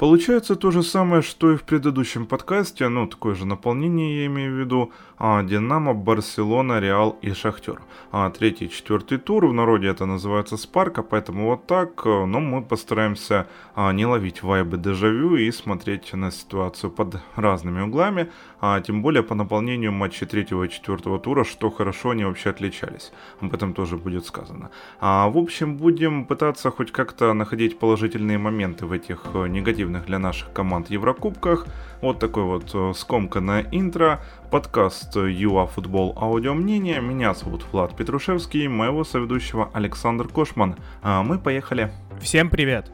Получается то же самое, что и в предыдущем подкасте, ну, такое же наполнение я имею в виду, а, Динамо, Барселона, Реал и Шахтер. А, третий, четвертый тур, в народе это называется Спарка, поэтому вот так, э, но мы постараемся а, не ловить вайбы дежавю и смотреть на ситуацию под разными углами, а тем более по наполнению матчей третьего и четвертого тура, что хорошо они вообще отличались. Об этом тоже будет сказано. А, в общем, будем пытаться хоть как-то находить положительные моменты в этих э, негативных для наших команд Еврокубках. Вот такой вот э, скомканное интро. Подкаст ЮА Футбол Аудио Мнение. Меня зовут Влад Петрушевский, моего соведущего Александр Кошман. А мы поехали. Всем привет!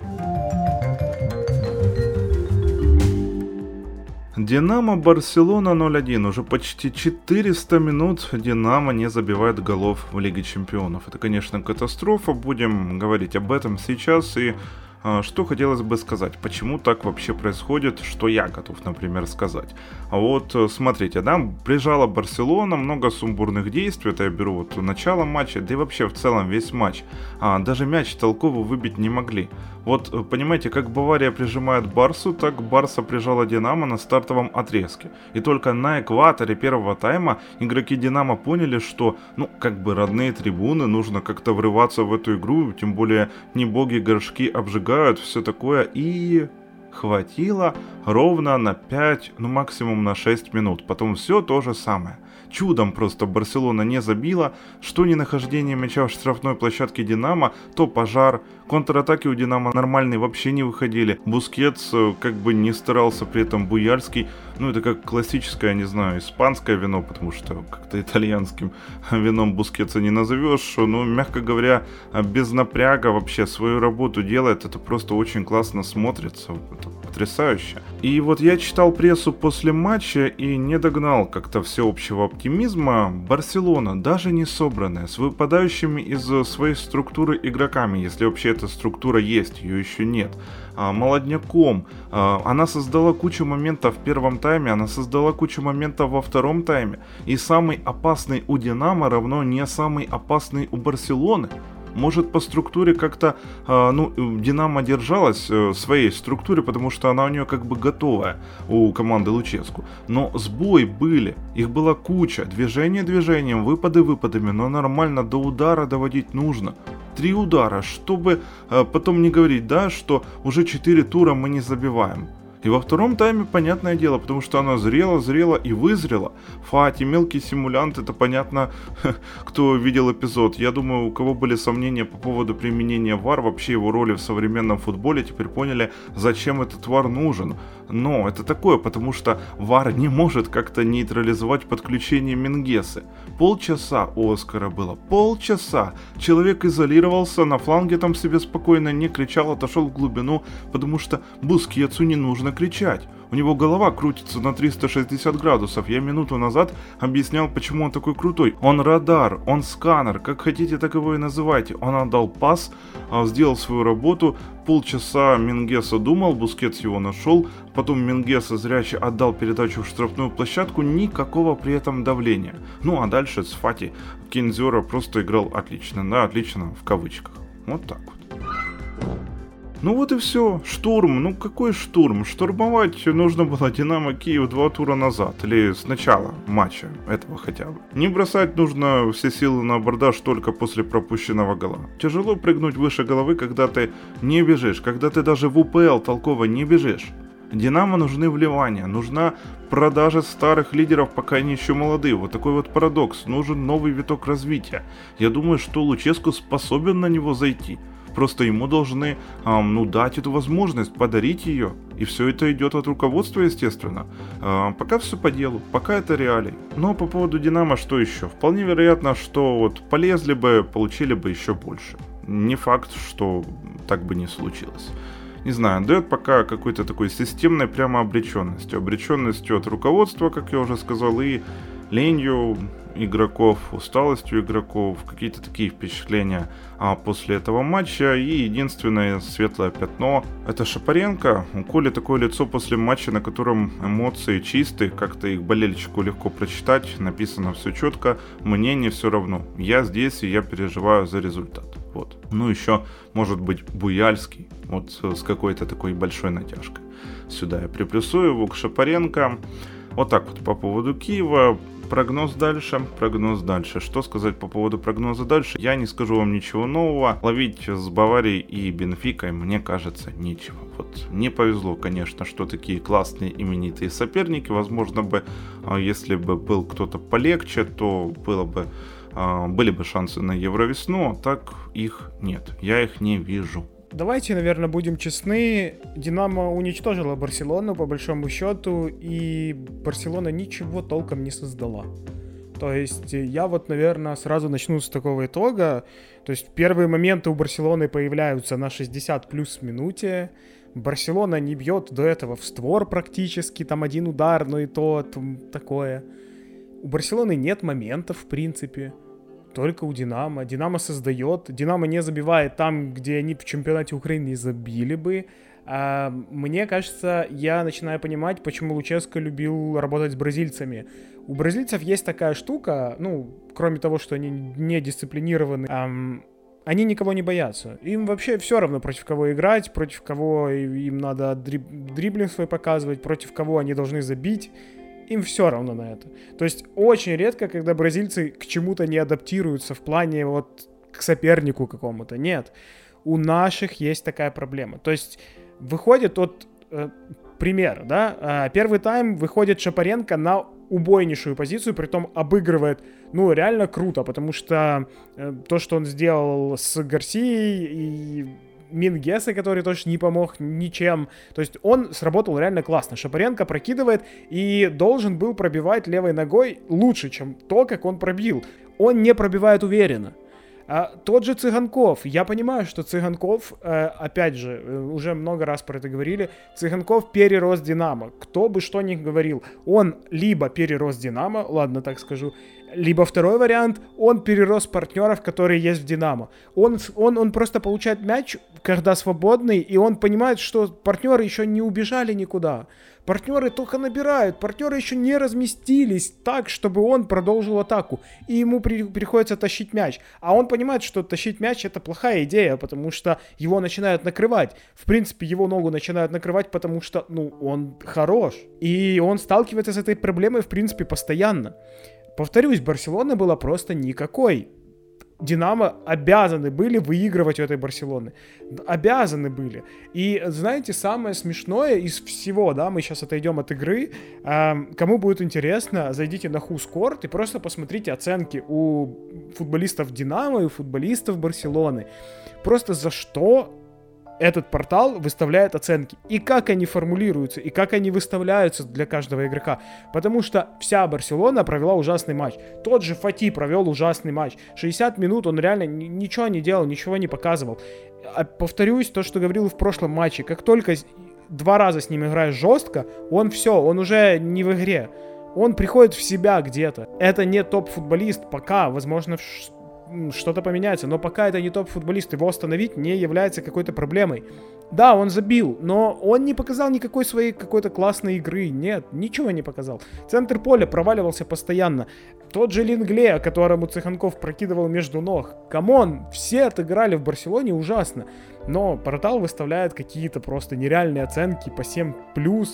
Динамо Барселона 0-1. Уже почти 400 минут Динамо не забивает голов в Лиге Чемпионов. Это, конечно, катастрофа. Будем говорить об этом сейчас и что хотелось бы сказать, почему так вообще происходит, что я готов, например, сказать. А вот э, смотрите, да, прижала Барселона, много сумбурных действий, это я беру вот начало матча, да и вообще в целом весь матч. А, даже мяч толково выбить не могли. Вот, э, понимаете, как Бавария прижимает Барсу, так Барса прижала Динамо на стартовом отрезке. И только на экваторе первого тайма игроки Динамо поняли, что, ну, как бы родные трибуны, нужно как-то врываться в эту игру, тем более не боги горшки обжигают, все такое, и хватило ровно на 5, ну максимум на 6 минут. Потом все то же самое. Чудом просто Барселона не забила, что не нахождение мяча в штрафной площадке Динамо, то пожар. Контратаки у Динамо нормальные вообще не выходили. Бускетс э, как бы не старался при этом Буярский. Ну это как классическое, не знаю, испанское вино, потому что как-то итальянским вином Бускетса не назовешь. Но, мягко говоря, без напряга вообще свою работу делает. Это просто очень классно смотрится. Это потрясающе. И вот я читал прессу после матча и не догнал как-то всеобщего оптимизма. Барселона, даже не собранная, с выпадающими из своей структуры игроками, если вообще эта структура есть, ее еще нет, молодняком. А, она создала кучу моментов в первом тайме, она создала кучу моментов во втором тайме. И самый опасный у Динамо равно не самый опасный у Барселоны может по структуре как-то, э, ну, Динамо держалась э, своей структуре, потому что она у нее как бы готовая у команды Луческу. Но сбой были, их была куча, движение движением, выпады выпадами, но нормально до удара доводить нужно. Три удара, чтобы э, потом не говорить, да, что уже четыре тура мы не забиваем. И во втором тайме, понятное дело, потому что она зрела, зрела и вызрела. Фати, мелкий симулянт, это понятно, кто видел эпизод. Я думаю, у кого были сомнения по поводу применения ВАР, вообще его роли в современном футболе, теперь поняли, зачем этот ВАР нужен. Но это такое, потому что ВАР не может как-то нейтрализовать подключение Мингесы. Полчаса у Оскара было, полчаса. Человек изолировался, на фланге там себе спокойно не кричал, отошел в глубину, потому что Бускетсу не нужно кричать. У него голова крутится на 360 градусов. Я минуту назад объяснял, почему он такой крутой. Он радар, он сканер, как хотите, так его и называйте. Он отдал пас, а, сделал свою работу. Полчаса Мингеса думал, Бускетс его нашел. Потом Мингеса зрячий отдал передачу в штрафную площадку. Никакого при этом давления. Ну а дальше с Фати Кендзера просто играл отлично. Да, отлично в кавычках. Вот так вот. Ну вот и все. Штурм. Ну какой штурм? Штурмовать нужно было Динамо Киев два тура назад. Или с начала матча этого хотя бы. Не бросать нужно все силы на абордаж только после пропущенного гола. Тяжело прыгнуть выше головы, когда ты не бежишь. Когда ты даже в УПЛ толково не бежишь. Динамо нужны вливания, нужна продажа старых лидеров, пока они еще молодые. Вот такой вот парадокс. Нужен новый виток развития. Я думаю, что Луческу способен на него зайти. Просто ему должны, эм, ну, дать эту возможность, подарить ее. И все это идет от руководства, естественно. Э, пока все по делу, пока это реалии. Но по поводу Динамо что еще? Вполне вероятно, что вот полезли бы, получили бы еще больше. Не факт, что так бы не случилось не знаю, дает пока какой-то такой системной прямо обреченностью. Обреченностью от руководства, как я уже сказал, и ленью игроков, усталостью игроков, какие-то такие впечатления а, после этого матча. И единственное светлое пятно – это Шапаренко. У Коли такое лицо после матча, на котором эмоции чистые, как-то их болельщику легко прочитать, написано все четко, мне не все равно. Я здесь и я переживаю за результат. Вот. Ну, еще, может быть, Буяльский, вот с какой-то такой большой натяжкой. Сюда я приплюсую, Вук Шапаренко. Вот так вот по поводу Киева. Прогноз дальше, прогноз дальше. Что сказать по поводу прогноза дальше? Я не скажу вам ничего нового. Ловить с Баварией и Бенфикой, мне кажется, нечего. Вот не повезло, конечно, что такие классные именитые соперники. Возможно бы, а, если бы был кто-то полегче, то было бы а, были бы шансы на Евровесну, а так их нет. Я их не вижу. Давайте, наверное, будем честны. Динамо уничтожила Барселону по большому счету, и Барселона ничего толком не создала. То есть я вот, наверное, сразу начну с такого итога. То есть первые моменты у Барселоны появляются на 60 плюс минуте. Барселона не бьет до этого в створ практически, там один удар, но и то там, такое. У Барселоны нет моментов, в принципе только у Динамо. Динамо создает. Динамо не забивает там, где они в чемпионате Украины забили бы. А, мне кажется, я начинаю понимать, почему Луческо любил работать с бразильцами. У бразильцев есть такая штука, ну, кроме того, что они не дисциплинированы, эм, они никого не боятся. Им вообще все равно, против кого играть, против кого им надо дриб дриблинг свой показывать, против кого они должны забить им все равно на это. То есть очень редко, когда бразильцы к чему-то не адаптируются в плане вот к сопернику какому-то. Нет. У наших есть такая проблема. То есть выходит вот э, пример, да, э, первый тайм выходит Шапаренко на убойнейшую позицию, при том обыгрывает, ну, реально круто, потому что э, то, что он сделал с Гарсией и Мингеса, который тоже не помог ничем. То есть он сработал реально классно. Шапаренко прокидывает и должен был пробивать левой ногой лучше, чем то, как он пробил. Он не пробивает уверенно. А тот же Цыганков, я понимаю, что Цыганков, э, опять же, э, уже много раз про это говорили, Цыганков перерос Динамо. Кто бы что ни говорил, он либо перерос Динамо, ладно так скажу, либо второй вариант, он перерос партнеров, которые есть в Динамо. Он, он, он просто получает мяч, когда свободный, и он понимает, что партнеры еще не убежали никуда. Партнеры только набирают, партнеры еще не разместились так, чтобы он продолжил атаку. И ему при, приходится тащить мяч. А он понимает, что тащить мяч это плохая идея, потому что его начинают накрывать. В принципе, его ногу начинают накрывать, потому что, ну, он хорош. И он сталкивается с этой проблемой, в принципе, постоянно. Повторюсь, Барселона была просто никакой. Динамо обязаны были выигрывать у этой Барселоны. Обязаны были. И знаете, самое смешное из всего, да, мы сейчас отойдем от игры. Эм, кому будет интересно, зайдите на Хускорт и просто посмотрите оценки у футболистов Динамо и у футболистов Барселоны. Просто за что этот портал выставляет оценки. И как они формулируются, и как они выставляются для каждого игрока. Потому что вся Барселона провела ужасный матч. Тот же Фати провел ужасный матч. 60 минут он реально ничего не делал, ничего не показывал. А повторюсь то, что говорил в прошлом матче. Как только два раза с ним играешь жестко, он все, он уже не в игре. Он приходит в себя где-то. Это не топ-футболист пока. Возможно, что-то поменяется. Но пока это не топ-футболист, его остановить не является какой-то проблемой. Да, он забил, но он не показал никакой своей какой-то классной игры. Нет, ничего не показал. Центр поля проваливался постоянно. Тот же Ленгле, которому Цыганков прокидывал между ног. Come on, все отыграли в Барселоне ужасно. Но портал выставляет какие-то просто нереальные оценки по 7+,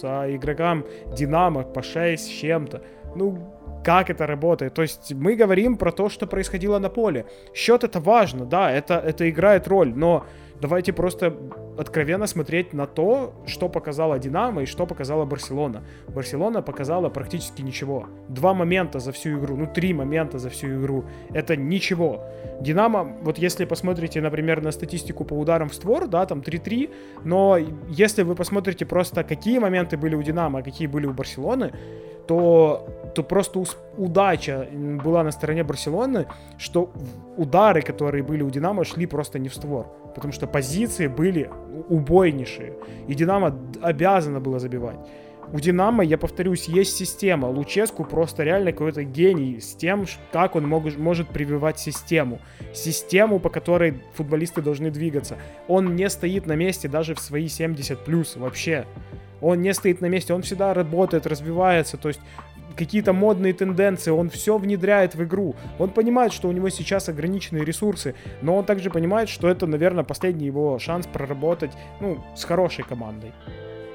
а игрокам Динамо по 6 с чем-то. Ну, как это работает. То есть мы говорим про то, что происходило на поле. Счет это важно, да, это, это играет роль, но давайте просто откровенно смотреть на то, что показала Динамо и что показала Барселона. Барселона показала практически ничего. Два момента за всю игру, ну три момента за всю игру. Это ничего. Динамо, вот если посмотрите, например, на статистику по ударам в створ, да, там 3-3, но если вы посмотрите просто, какие моменты были у Динамо, а какие были у Барселоны, то, то просто удача была на стороне Барселоны, что удары, которые были у Динамо, шли просто не в створ. Потому что позиции были убойнейшие. И Динамо обязано было забивать. У Динамо, я повторюсь, есть система. Луческу просто реально какой-то гений с тем, как он мог, может прививать систему. Систему, по которой футболисты должны двигаться. Он не стоит на месте даже в свои 70 плюс вообще. Он не стоит на месте, он всегда работает, развивается. То есть какие-то модные тенденции, он все внедряет в игру. Он понимает, что у него сейчас ограниченные ресурсы, но он также понимает, что это, наверное, последний его шанс проработать, ну, с хорошей командой.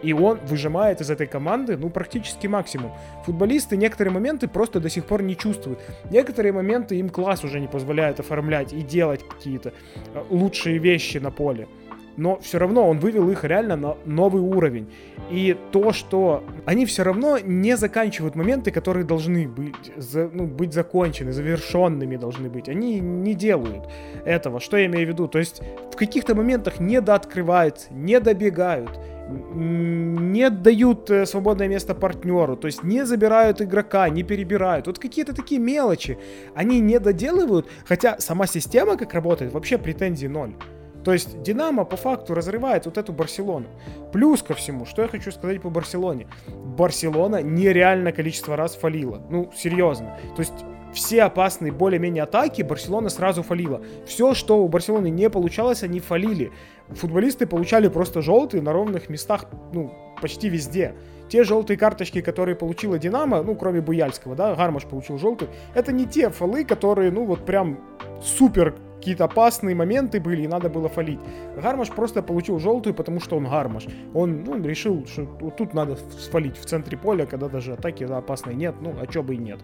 И он выжимает из этой команды, ну, практически максимум. Футболисты некоторые моменты просто до сих пор не чувствуют. Некоторые моменты им класс уже не позволяет оформлять и делать какие-то э, лучшие вещи на поле но все равно он вывел их реально на новый уровень. И то, что они все равно не заканчивают моменты, которые должны быть, за, ну, быть закончены, завершенными должны быть. Они не делают этого. Что я имею в виду? То есть в каких-то моментах не дооткрываются, не добегают, не дают э, свободное место партнеру, то есть не забирают игрока, не перебирают. Вот какие-то такие мелочи они не доделывают, хотя сама система как работает, вообще претензий ноль. То есть Динамо по факту разрывает вот эту Барселону. Плюс ко всему, что я хочу сказать по Барселоне. Барселона нереальное количество раз фалила. Ну, серьезно. То есть все опасные более-менее атаки Барселона сразу фалила. Все, что у Барселоны не получалось, они фалили. Футболисты получали просто желтые на ровных местах, ну, почти везде. Те желтые карточки, которые получила Динамо, ну, кроме Буяльского, да, Гармаш получил желтый, это не те фолы, которые, ну, вот прям супер какие-то опасные моменты были, и надо было фалить. Гармаш просто получил желтую, потому что он Гармаш. Он ну, решил, что вот тут надо свалить в центре поля, когда даже атаки опасной нет, ну, а чё бы и нет.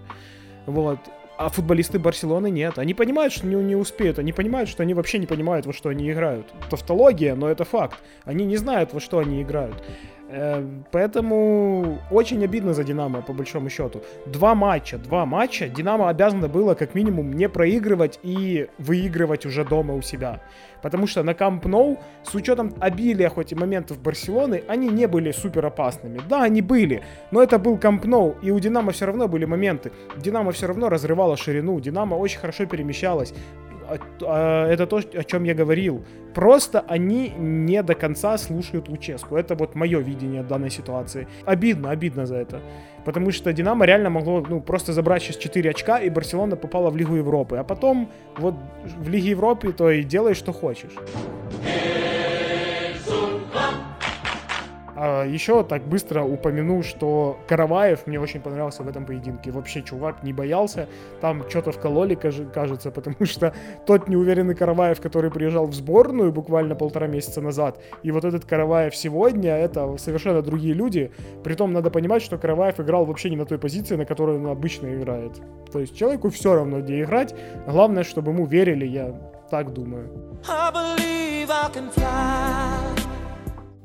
Вот. А футболисты Барселоны нет. Они понимают, что не, не успеют. Они понимают, что они вообще не понимают, во что они играют. Тавтология, но это факт. Они не знают, во что они играют. Э, поэтому очень обидно за Динамо, по большому счету. Два матча, два матча. Динамо обязано было как минимум не проигрывать и выигрывать уже дома у себя. Потому что на Камп Ноу, с учетом обилия хоть и моментов Барселоны, они не были супер опасными. Да, они были, но это был Камп Ноу, и у Динамо все равно были моменты. Динамо все равно разрывало ширину, Динамо очень хорошо перемещалась. Это то, о чем я говорил. Просто они не до конца слушают Луческу. Это вот мое видение данной ситуации. Обидно, обидно за это. Потому что Динамо реально могло ну, просто забрать сейчас 4 очка, и Барселона попала в Лигу Европы. А потом вот в Лиге Европы то и делай, что хочешь. А, еще так быстро упомяну, что Караваев мне очень понравился в этом поединке. Вообще, чувак не боялся. Там что-то вкололи, кажется, потому что тот неуверенный Караваев, который приезжал в сборную буквально полтора месяца назад, и вот этот Караваев сегодня, это совершенно другие люди. Притом надо понимать, что Караваев играл вообще не на той позиции, на которой он обычно играет. То есть человеку все равно, где играть. Главное, чтобы ему верили, я так думаю. I believe I can fly.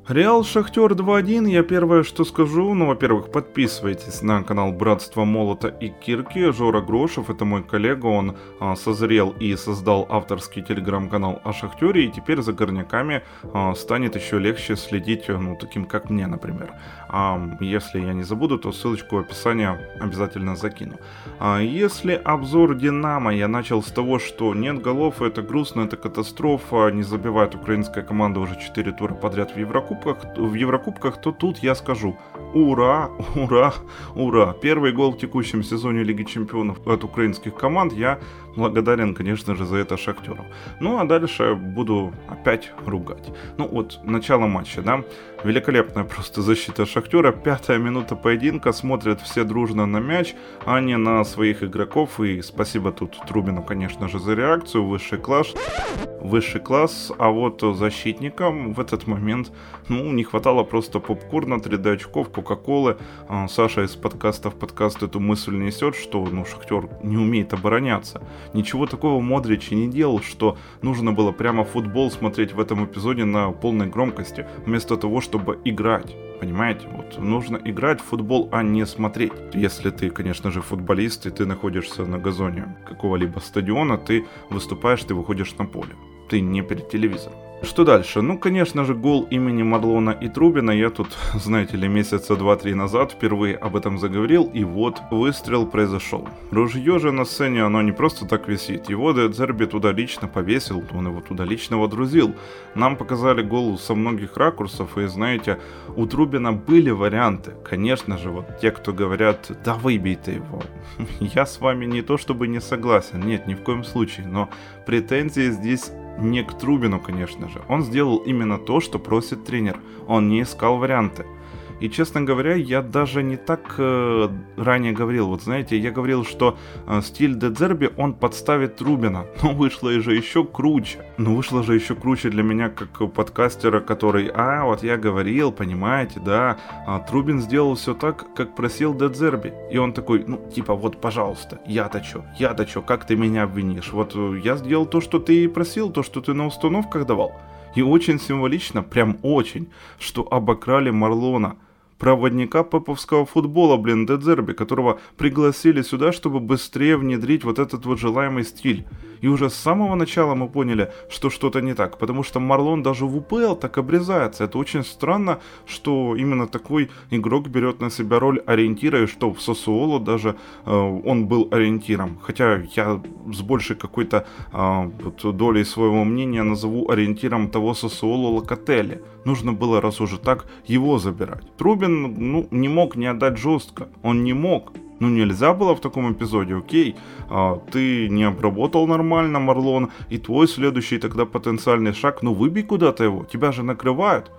Реал Шахтер 2-1, я первое, что скажу, ну, во-первых, подписывайтесь на канал Братство Молота и Кирки, Жора Грошев, это мой коллега, он а, созрел и создал авторский телеграм-канал о Шахтере, и теперь за горняками а, станет еще легче следить, ну, таким как мне, например. А, если я не забуду, то ссылочку в описании обязательно закину. А, если обзор Динамо я начал с того, что нет голов, это грустно, это катастрофа, не забивает украинская команда уже 4 тура подряд в Еврокубке, Еврокубках, в Еврокубках, то тут я скажу ура, ура, ура. Первый гол в текущем сезоне Лиги Чемпионов от украинских команд. Я благодарен, конечно же, за это Шахтеру. Ну а дальше буду опять ругать. Ну вот, начало матча, да. Великолепная просто защита Шахтера. Пятая минута поединка. Смотрят все дружно на мяч, а не на своих игроков. И спасибо тут Трубину, конечно же, за реакцию. Высший класс. Высший класс. А вот защитникам в этот момент, ну, не хватало просто попкорна, 3D очков, Кока-Колы. А, Саша из подкаста в подкаст эту мысль несет, что, ну, Шахтер не умеет обороняться. Ничего такого Модрич и не делал, что нужно было прямо футбол смотреть в этом эпизоде на полной громкости, вместо того, чтобы играть. Понимаете, вот нужно играть в футбол, а не смотреть. Если ты, конечно же, футболист, и ты находишься на газоне какого-либо стадиона, ты выступаешь, ты выходишь на поле. Ты не перед телевизором. Что дальше? Ну, конечно же, гол имени Марлона и Трубина. Я тут, знаете ли, месяца два-три назад впервые об этом заговорил, и вот выстрел произошел. Ружье же на сцене, оно не просто так висит. Его Дедзерби туда лично повесил, он его туда лично водрузил. Нам показали гол со многих ракурсов, и знаете, у Трубина были варианты. Конечно же, вот те, кто говорят, да выбей ты его. Я с вами не то чтобы не согласен, нет, ни в коем случае, но претензии здесь не к Трубину, конечно же. Он сделал именно то, что просит тренер. Он не искал варианты. И, честно говоря, я даже не так э, ранее говорил. Вот знаете, я говорил, что э, стиль Дедзерби, он подставит Рубина. Но вышло же еще круче. Но вышло же еще круче для меня, как подкастера, который, а, вот я говорил, понимаете, да, а Трубин сделал все так, как просил Дедзерби. И он такой, ну, типа, вот, пожалуйста, я-то чё, я-то чё, как ты меня обвинишь? Вот э, я сделал то, что ты и просил, то, что ты на установках давал. И очень символично, прям очень, что обокрали Марлона – проводника поповского футбола, блин, Дедзерби, которого пригласили сюда, чтобы быстрее внедрить вот этот вот желаемый стиль. И уже с самого начала мы поняли, что что-то не так, потому что Марлон даже в УПЛ так обрезается. Это очень странно, что именно такой игрок берет на себя роль ориентира, и что в Сосуоло даже э, он был ориентиром. Хотя я с большей какой-то э, вот долей своего мнения назову ориентиром того Сосуоло Локотели. Нужно было, раз уже так, его забирать. Трубин, ну, не мог не отдать жестко. Он не мог. Ну нельзя было в таком эпизоде, окей, а, ты не обработал нормально Марлон, и твой следующий тогда потенциальный шаг, ну выбей куда-то его, тебя же накрывают.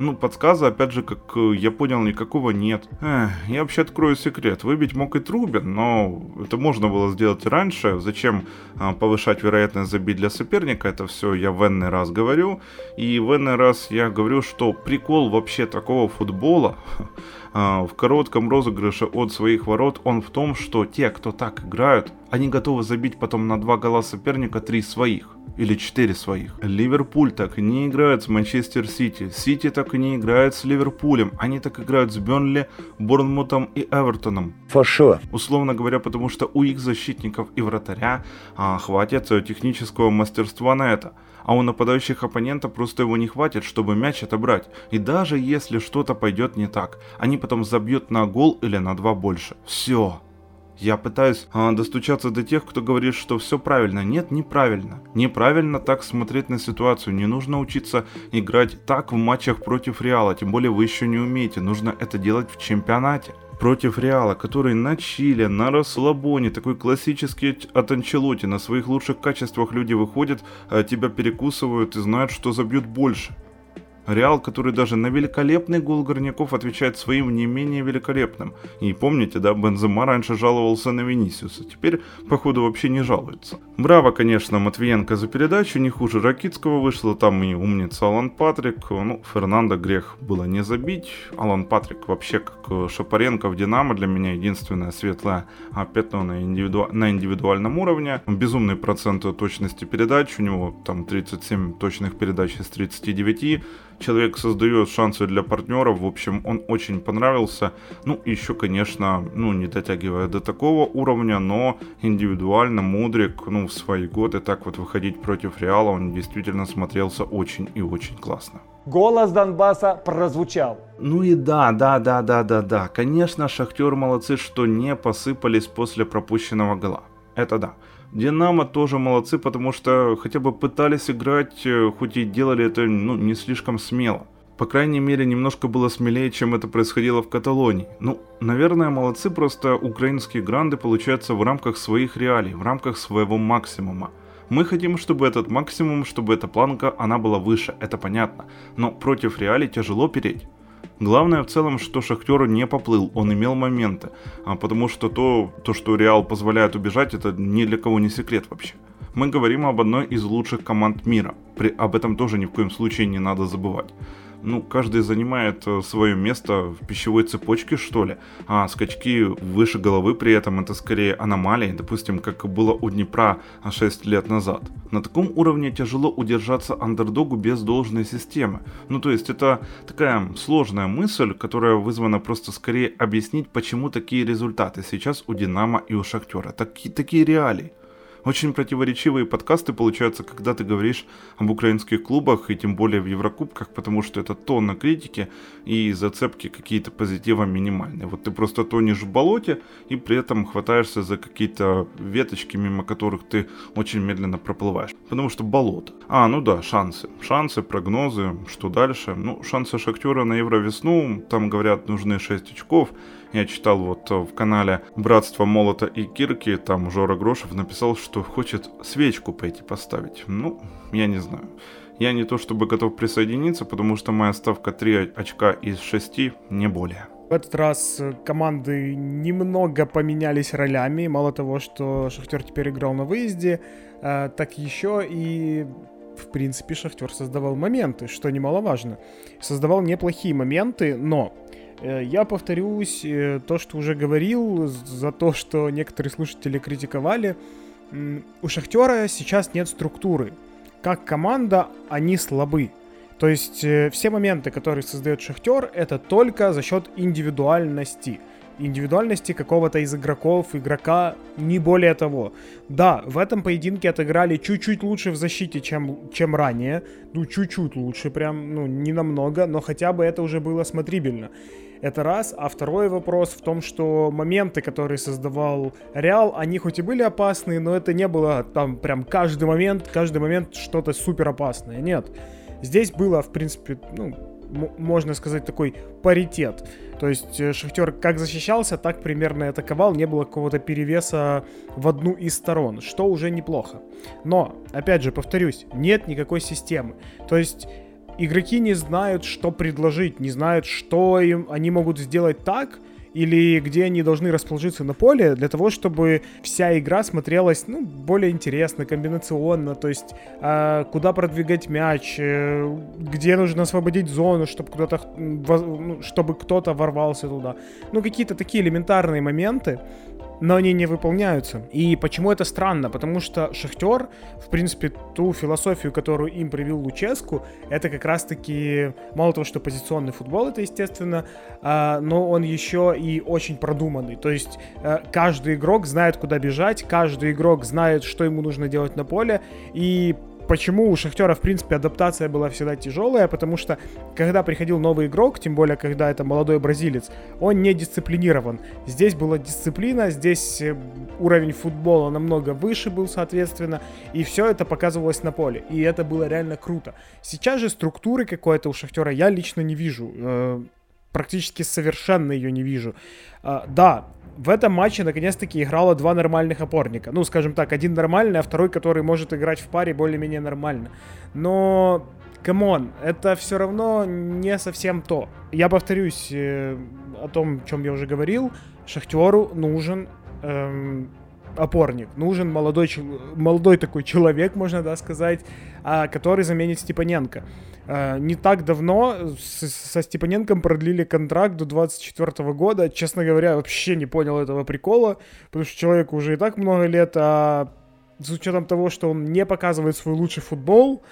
Ну, подсказа, опять же, как э, я понял, никакого нет. Эх, я вообще открою секрет. Выбить мог и Трубин, но это можно было сделать раньше. Зачем а, повышать вероятность забить для соперника? Это все я в энный раз говорю. И в энный раз я говорю, что прикол вообще такого футбола в коротком розыгрыше от своих ворот, он в том, что те, кто так играют, они готовы забить потом на два гола соперника три своих или четыре своих. Ливерпуль так не играет с Манчестер Сити, Сити так и не играет с Ливерпулем, они так играют с Бернли, Борнмутом и Эвертоном. For sure. Условно говоря, потому что у их защитников и вратаря а, хватит технического мастерства на это а у нападающих оппонента просто его не хватит, чтобы мяч отобрать. И даже если что-то пойдет не так, они потом забьют на гол или на два больше. Все. Я пытаюсь а, достучаться до тех, кто говорит, что все правильно. Нет, неправильно. Неправильно так смотреть на ситуацию. Не нужно учиться играть так в матчах против Реала. Тем более вы еще не умеете. Нужно это делать в чемпионате против Реала, который на чиле, на расслабоне, такой классический от Анчелоти, на своих лучших качествах люди выходят, а тебя перекусывают и знают, что забьют больше. Реал, который даже на великолепный гол Горняков отвечает своим не менее великолепным. И помните, да, Бензема раньше жаловался на Венисиуса, теперь, походу, вообще не жалуется. Браво, конечно, Матвиенко за передачу, не хуже Ракитского вышло, там и умница Алан Патрик, ну, Фернандо грех было не забить, Алан Патрик вообще как Шапаренко в Динамо для меня единственное светлое пятно на, индивиду... на индивидуальном уровне, безумный процент точности передач, у него там 37 точных передач из 39, человек создает шансы для партнеров. В общем, он очень понравился. Ну, еще, конечно, ну, не дотягивая до такого уровня, но индивидуально Мудрик, ну, в свои годы так вот выходить против Реала, он действительно смотрелся очень и очень классно. Голос Донбасса прозвучал. Ну и да, да, да, да, да, да. Конечно, Шахтер молодцы, что не посыпались после пропущенного гола. Это да. Динамо тоже молодцы, потому что хотя бы пытались играть, э, хоть и делали это ну, не слишком смело. По крайней мере, немножко было смелее, чем это происходило в Каталонии. Ну, наверное, молодцы, просто украинские гранды получаются в рамках своих реалий, в рамках своего максимума. Мы хотим, чтобы этот максимум, чтобы эта планка, она была выше, это понятно. Но против реалий тяжело переть. Главное в целом, что Шахтер не поплыл, он имел моменты. А потому что то, то, что Реал позволяет убежать, это ни для кого не секрет вообще. Мы говорим об одной из лучших команд мира. При, об этом тоже ни в коем случае не надо забывать ну, каждый занимает э, свое место в пищевой цепочке, что ли. А скачки выше головы при этом это скорее аномалии, допустим, как было у Днепра 6 лет назад. На таком уровне тяжело удержаться андердогу без должной системы. Ну, то есть это такая сложная мысль, которая вызвана просто скорее объяснить, почему такие результаты сейчас у Динамо и у Шахтера. Такие, такие реалии. Очень противоречивые подкасты получаются, когда ты говоришь об украинских клубах, и тем более в Еврокубках, потому что это тонна критики и зацепки какие-то позитива минимальные. Вот ты просто тонешь в болоте и при этом хватаешься за какие-то веточки, мимо которых ты очень медленно проплываешь. Потому что болото. А, ну да, шансы. Шансы, прогнозы, что дальше? Ну, шансы Шахтера на Евровесну, там говорят, нужны 6 очков. Я читал вот в канале Братство Молота и Кирки, там Жора Грошев написал, что хочет свечку пойти поставить. Ну, я не знаю. Я не то чтобы готов присоединиться, потому что моя ставка 3 очка из 6, не более. В этот раз э, команды немного поменялись ролями. Мало того, что Шахтер теперь играл на выезде, э, так еще и в принципе, Шахтер создавал моменты, что немаловажно. Создавал неплохие моменты, но э, я повторюсь то, что уже говорил, за то, что некоторые слушатели критиковали. У Шахтера сейчас нет структуры. Как команда они слабы. То есть э, все моменты, которые создает Шахтер, это только за счет индивидуальности. Индивидуальности какого-то из игроков, игрока, не более того. Да, в этом поединке отыграли чуть-чуть лучше в защите, чем, чем ранее. Ну, чуть-чуть лучше, прям, ну, не намного, но хотя бы это уже было смотрибельно. Это раз. А второй вопрос в том, что моменты, которые создавал Реал, они хоть и были опасные, но это не было там прям каждый момент, каждый момент что-то супер опасное. Нет. Здесь было, в принципе, ну, можно сказать, такой паритет. То есть э, Шахтер как защищался, так примерно и атаковал, не было какого-то перевеса в одну из сторон, что уже неплохо. Но, опять же, повторюсь, нет никакой системы. То есть игроки не знают, что предложить, не знают, что им они могут сделать так, или где они должны расположиться на поле для того, чтобы вся игра смотрелась ну, более интересно, комбинационно, то есть э, куда продвигать мяч, э, где нужно освободить зону, чтобы кто-то, ну, чтобы кто-то ворвался туда. Ну, какие-то такие элементарные моменты, но они не выполняются. И почему это странно? Потому что Шахтер, в принципе, ту философию, которую им привил Луческу, это как раз-таки, мало того, что позиционный футбол, это естественно, а, но он еще и очень продуманный. То есть э, каждый игрок знает, куда бежать, каждый игрок знает, что ему нужно делать на поле, и почему у Шахтера, в принципе, адаптация была всегда тяжелая, потому что, когда приходил новый игрок, тем более, когда это молодой бразилец, он не дисциплинирован. Здесь была дисциплина, здесь э, уровень футбола намного выше был, соответственно, и все это показывалось на поле, и это было реально круто. Сейчас же структуры какой-то у Шахтера я лично не вижу, э, практически совершенно ее не вижу. Э, да, в этом матче наконец-таки играло два нормальных опорника. Ну, скажем так, один нормальный, а второй, который может играть в паре более-менее нормально. Но, come on, это все равно не совсем то. Я повторюсь э, о том, о чем я уже говорил. Шахтеру нужен эм, опорник. Нужен молодой, молодой такой человек, можно да, сказать, а, который заменит Степаненко. А, не так давно со Степаненком продлили контракт до 24 года. Честно говоря, вообще не понял этого прикола, потому что человеку уже и так много лет, а с учетом того, что он не показывает свой лучший футбол,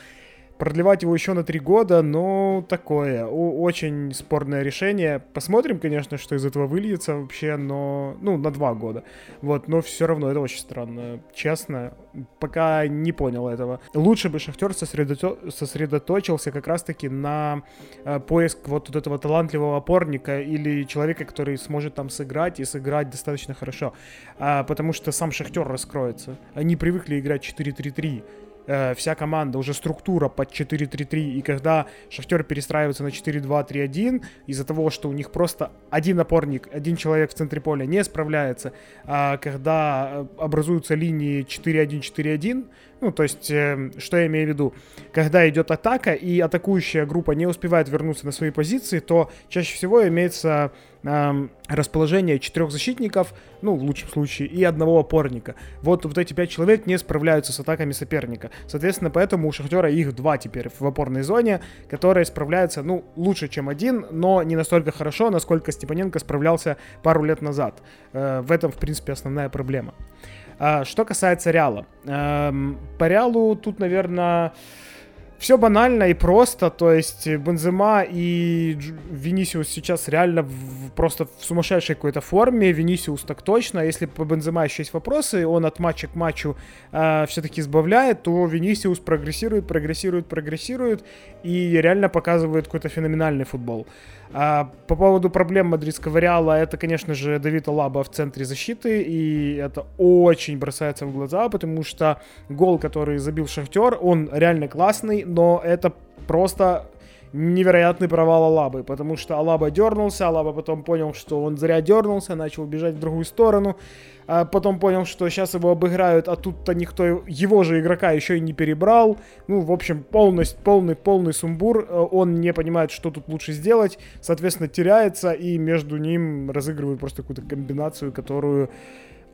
Продлевать его еще на три года, ну, такое, очень спорное решение. Посмотрим, конечно, что из этого выльется вообще, но, ну, на два года. Вот, но все равно это очень странно, честно. Пока не понял этого. Лучше бы Шахтер сосредото... сосредоточился как раз-таки на э, поиск вот, вот этого талантливого опорника или человека, который сможет там сыграть и сыграть достаточно хорошо. А, потому что сам Шахтер раскроется. Они привыкли играть 4-3-3 э, вся команда, уже структура под 4-3-3, и когда Шахтер перестраивается на 4-2-3-1, из-за того, что у них просто один опорник, один человек в центре поля не справляется, а когда э, образуются линии 4-1-4-1, ну, то есть, э, что я имею в виду? Когда идет атака, и атакующая группа не успевает вернуться на свои позиции, то чаще всего имеется э, расположение четырех защитников, ну, в лучшем случае, и одного опорника. Вот, вот эти пять человек не справляются с атаками соперника. Соответственно, поэтому у Шахтера их два теперь в опорной зоне, которые справляются, ну, лучше, чем один, но не настолько хорошо, насколько Степаненко справлялся пару лет назад. Э, в этом, в принципе, основная проблема. А, что касается Реала. Эм, по Реалу тут, наверное, все банально и просто, то есть Бензема и Винисиус сейчас реально в, просто в сумасшедшей какой-то форме, Винисиус так точно, если по Бензема еще есть вопросы, он от матча к матчу э, все-таки избавляет, то Винисиус прогрессирует, прогрессирует, прогрессирует и реально показывает какой-то феноменальный футбол. А, по поводу проблем мадридского Реала, это, конечно же, Давид Алаба в центре защиты, и это очень бросается в глаза, потому что гол, который забил Шахтер, он реально классный, но это просто невероятный провал Алабы, потому что Алаба дернулся, Алаба потом понял, что он зря дернулся, начал бежать в другую сторону, а потом понял, что сейчас его обыграют, а тут-то никто его же игрока еще и не перебрал. Ну, в общем, полный, полный, полный сумбур. Э, он не понимает, что тут лучше сделать, соответственно, теряется, и между ним разыгрывают просто какую-то комбинацию, которую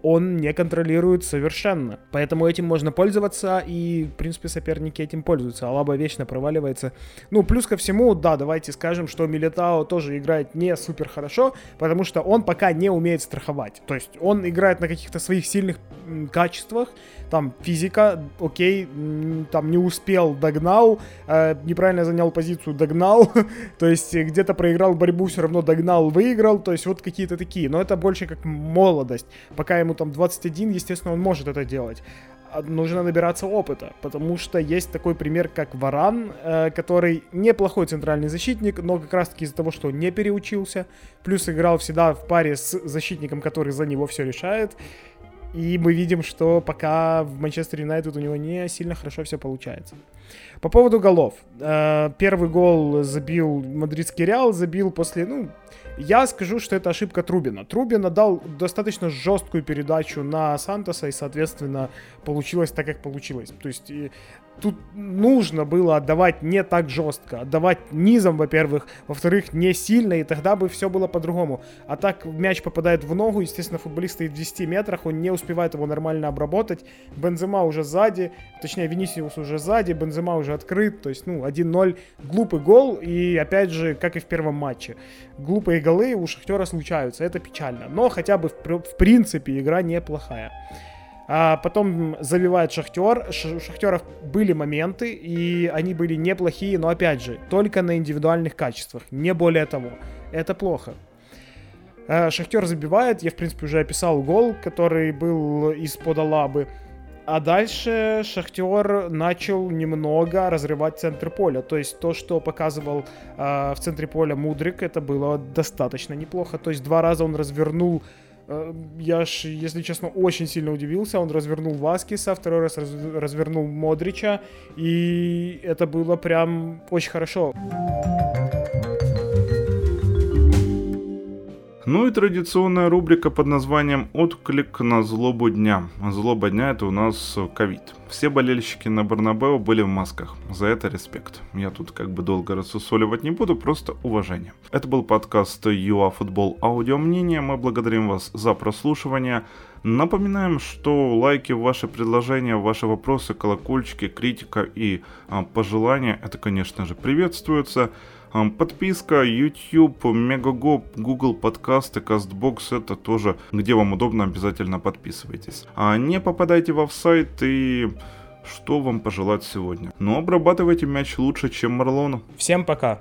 он не контролирует совершенно. Поэтому этим можно пользоваться, и, в принципе, соперники этим пользуются. Алаба вечно проваливается. Ну, плюс ко всему, да, давайте скажем, что Милитао тоже играет не супер хорошо, потому что он пока не умеет страховать. То есть он играет на каких-то своих сильных качествах, там физика, окей, там не успел, догнал, э, неправильно занял позицию, догнал, то есть где-то проиграл борьбу, все равно догнал, выиграл, то есть вот какие-то такие, но это больше как молодость, пока ему там 21, естественно, он может это делать а, нужно набираться опыта, потому что есть такой пример, как Варан, э, который неплохой центральный защитник, но как раз-таки из-за того, что не переучился, плюс играл всегда в паре с защитником, который за него все решает, и мы видим, что пока в Манчестер Юнайтед у него не сильно хорошо все получается. По поводу голов. Э, первый гол забил мадридский Реал, забил после, ну, я скажу, что это ошибка Трубина. Трубина дал достаточно жесткую передачу на Сантоса, и, соответственно, получилось так, как получилось. То есть тут нужно было отдавать не так жестко, отдавать низом, во-первых, во-вторых, не сильно, и тогда бы все было по-другому. А так мяч попадает в ногу, естественно, футболист стоит в 10 метрах, он не успевает его нормально обработать, Бензема уже сзади, точнее, Венисиус уже сзади, Бензема уже открыт, то есть, ну, 1-0, глупый гол, и опять же, как и в первом матче, глупые голы у Шахтера случаются, это печально, но хотя бы в, в принципе игра неплохая. А потом забивает Шахтер. У Шахтеров были моменты, и они были неплохие, но опять же, только на индивидуальных качествах, не более того. Это плохо. А, Шахтер забивает, я в принципе уже описал гол, который был из-под Алабы. А дальше Шахтер начал немного разрывать центр поля. То есть то, что показывал э, в центре поля Мудрик, это было достаточно неплохо. То есть два раза он развернул я ж, если честно, очень сильно удивился. Он развернул Васкиса, второй раз развернул Модрича, и это было прям очень хорошо. Ну и традиционная рубрика под названием «Отклик на злобу дня». Злоба дня это у нас ковид. Все болельщики на Барнабео были в масках. За это респект. Я тут как бы долго рассусоливать не буду, просто уважение. Это был подкаст ЮАФутбол Аудио Мнение. Мы благодарим вас за прослушивание. Напоминаем, что лайки, ваши предложения, ваши вопросы, колокольчики, критика и а, пожелания, это, конечно же, приветствуются. Подписка, YouTube, Megogo, Google подкасты, CastBox, это тоже, где вам удобно, обязательно подписывайтесь. А не попадайте в офсайт и что вам пожелать сегодня. Но обрабатывайте мяч лучше, чем Марлону. Всем пока.